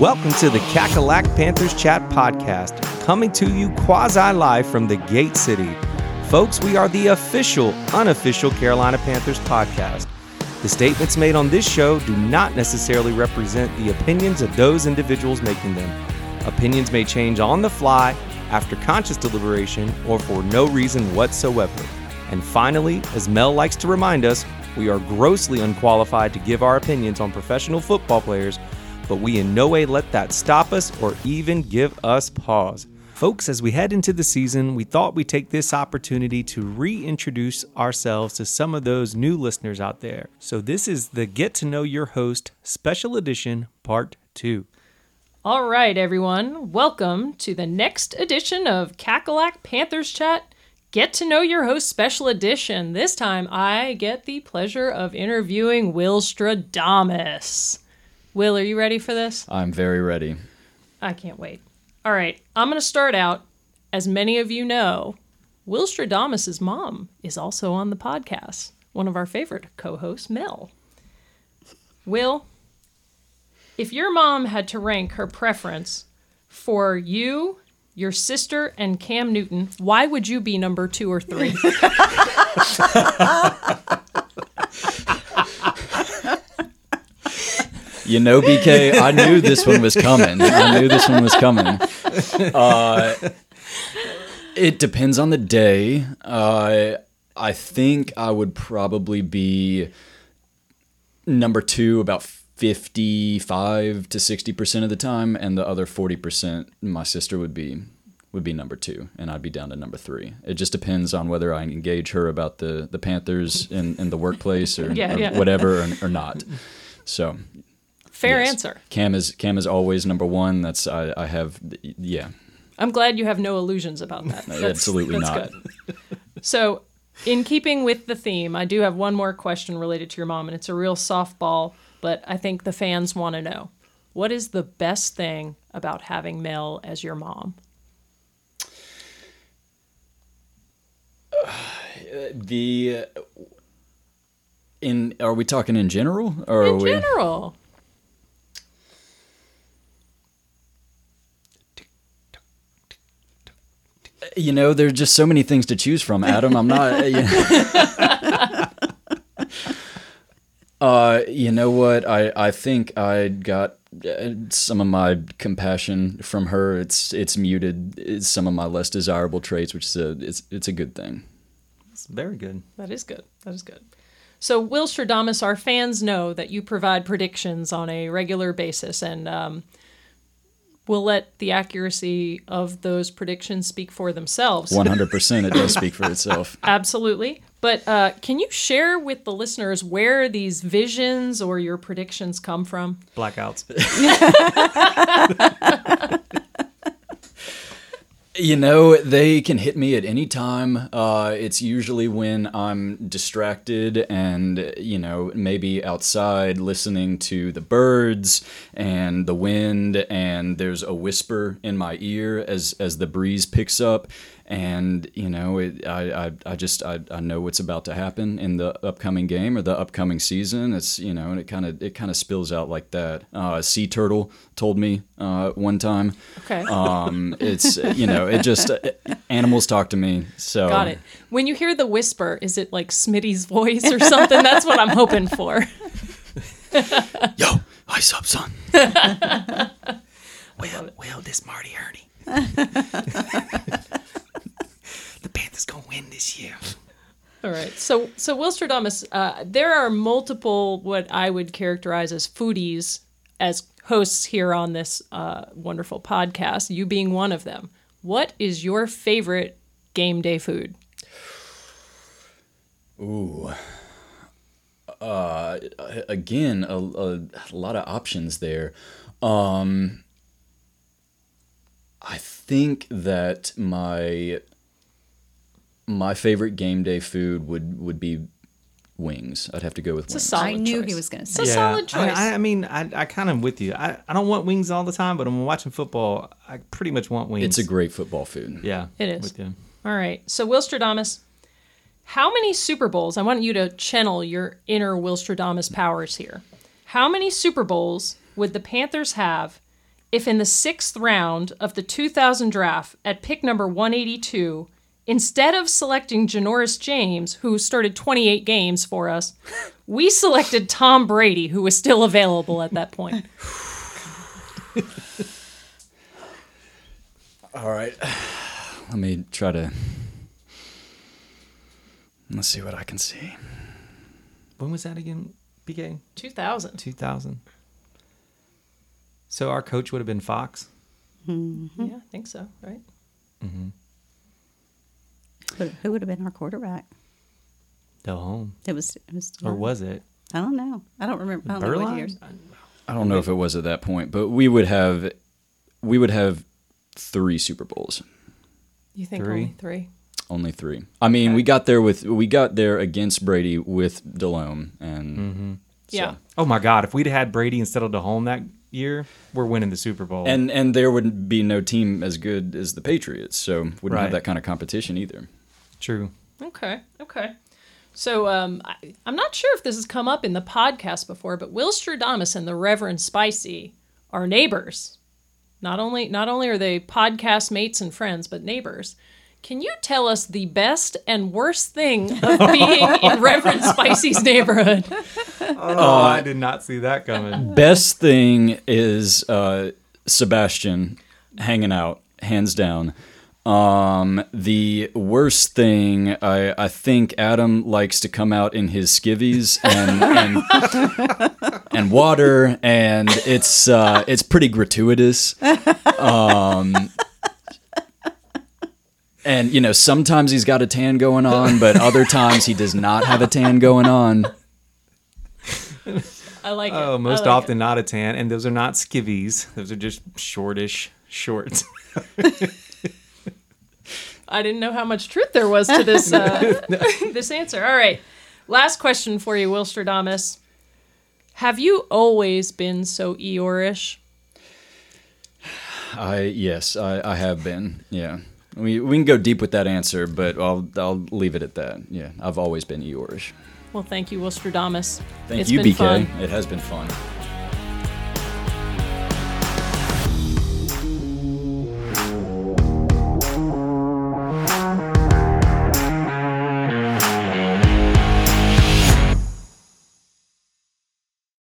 Welcome to the Cackalack Panthers Chat podcast, coming to you quasi live from the Gate City. Folks, we are the official, unofficial Carolina Panthers podcast. The statements made on this show do not necessarily represent the opinions of those individuals making them. Opinions may change on the fly, after conscious deliberation, or for no reason whatsoever. And finally, as Mel likes to remind us, we are grossly unqualified to give our opinions on professional football players, but we in no way let that stop us or even give us pause. Folks, as we head into the season, we thought we'd take this opportunity to reintroduce ourselves to some of those new listeners out there. So, this is the Get to Know Your Host Special Edition Part 2. All right, everyone. Welcome to the next edition of Cackalack Panthers Chat Get to Know Your Host Special Edition. This time I get the pleasure of interviewing Willstradamus. Will, are you ready for this? I'm very ready. I can't wait. All right, I'm going to start out. As many of you know, Willstradamus's mom is also on the podcast, one of our favorite co hosts, Mel. Will, if your mom had to rank her preference for you, your sister, and Cam Newton, why would you be number two or three? You know, BK, I knew this one was coming. I knew this one was coming. Uh, it depends on the day. Uh, I think I would probably be number two about 55 to 60% of the time, and the other 40%, my sister would be would be number two, and I'd be down to number three. It just depends on whether I engage her about the, the Panthers in, in the workplace or, Yeah, or yeah. whatever or, or not. So Fair Yes. answer. Cam is Cam is always number one. That's I, I have yeah. I'm glad you have no illusions about that. That's- absolutely that's not. Good. So, in keeping with the theme, I do have one more question related to your mom, and it's a real softball, but I think the fans want to know. What is the best thing about having Mel as your mom? The in are we talking in general or In general. You know, there's just so many things to choose from, Adam. I'm not. You uh, you know what? I I think I got uh, some of my compassion from her. It's it's muted. It's some of my less desirable traits, which is a it's it's a good thing. It's very good. That is good. That is good. So, Willstradamus, our fans know that you provide predictions on a regular basis, and um, we'll let the accuracy of those predictions speak for themselves. One hundred percent, it does speak for itself. Absolutely. But uh, can you share with the listeners where these visions or your predictions come from? Blackouts. You know, they can hit me at any time. Uh, it's usually when I'm distracted and, you know, maybe outside listening to the birds and the wind, and there's a whisper in my ear as, as the breeze picks up. And, you know, it, I, I, I just, I, I know what's about to happen in the upcoming game or the upcoming season. It's, you know, and it kind of, it kind of spills out like that. Uh, a sea turtle told me uh, one time. Okay. Um, it's you know, it just uh, animals talk to me. So Got it. When you hear the whisper, is it like Smitty's voice or something? That's what I'm hoping for. Yo, ice up, son. well, well, this Marty Hurney. the Panthers gonna win this year. All right. So, so Willstradamus, uh, there are multiple what I would characterize as foodies as hosts here on this uh, wonderful podcast. You being one of them. What is your favorite game day food? Ooh. Uh, again, a, a, a lot of options there. Um, I think that my my favorite game day food would would be wings. I'd have to go with It's a wings. solid I knew choice. he was going to say. It's say a that. solid choice. I, I mean, I, I kind of with you. I, I don't want wings all the time, but when I'm watching football, I pretty much want wings. It's a great football food. yeah. It is. With you. All right. So, Willstradamus, how many Super Bowls? I want you to channel your inner Willstradamus powers here. How many Super Bowls would the Panthers have if in the sixth round of the 2000 draft at pick number 182, instead of selecting Jeno James, who started 28 games for us, we selected Tom Brady, who was still available at that point? All right. Let me try to. Let's see what I can see. When was that again, BK? 2000. 2000. So our coach would have been Fox. Mm-hmm. Yeah, I think so, right? Mm-hmm. Who, who would have been our quarterback? Delhomme. It was. It was. Or was it? I don't know. I don't remember. I don't know what years. I don't know if it was at that point, but we would have, we would have three Super Bowls. You think Three? only three? Only three. I mean, we got there with we got there against Brady with Delhomme, and mm-hmm. so- Yeah. Oh my God! If we'd had Brady instead of Home that year, we're winning the Super Bowl. and and there wouldn't be no team as good as the Patriots, so wouldn't Right. have that kind of competition either. True. Okay, okay. So um, I, I'm not sure if this has come up in the podcast before, but Willstradamus and the Reverend Spicy are neighbors. Not only not only are they podcast mates and friends, but neighbors. Can you tell us the best and worst thing of being in Reverend Spicy's neighborhood? Oh, I did not see that coming. Best thing is uh, Sebastian hanging out, hands down. Um, the worst thing, I, I think Adam likes to come out in his skivvies and and, and water, and it's uh, it's pretty gratuitous. Um, and you know, sometimes he's got a tan going on, but other times he does not have a tan going on. I like it. Oh, I most like often not a tan, and those are not skivvies. Those are just shortish shorts. I didn't know how much truth there was to this uh, this answer. All right, last question for you, Willstradamus. Have you always been so Eeyore-ish? I yes, I, I have been. Yeah, we we can go deep with that answer, but I'll I'll leave it at that. Yeah, I've always been Eeyore-ish. Well, thank you, Willstradamus. Thank It's you, been BK. fun. It has been fun.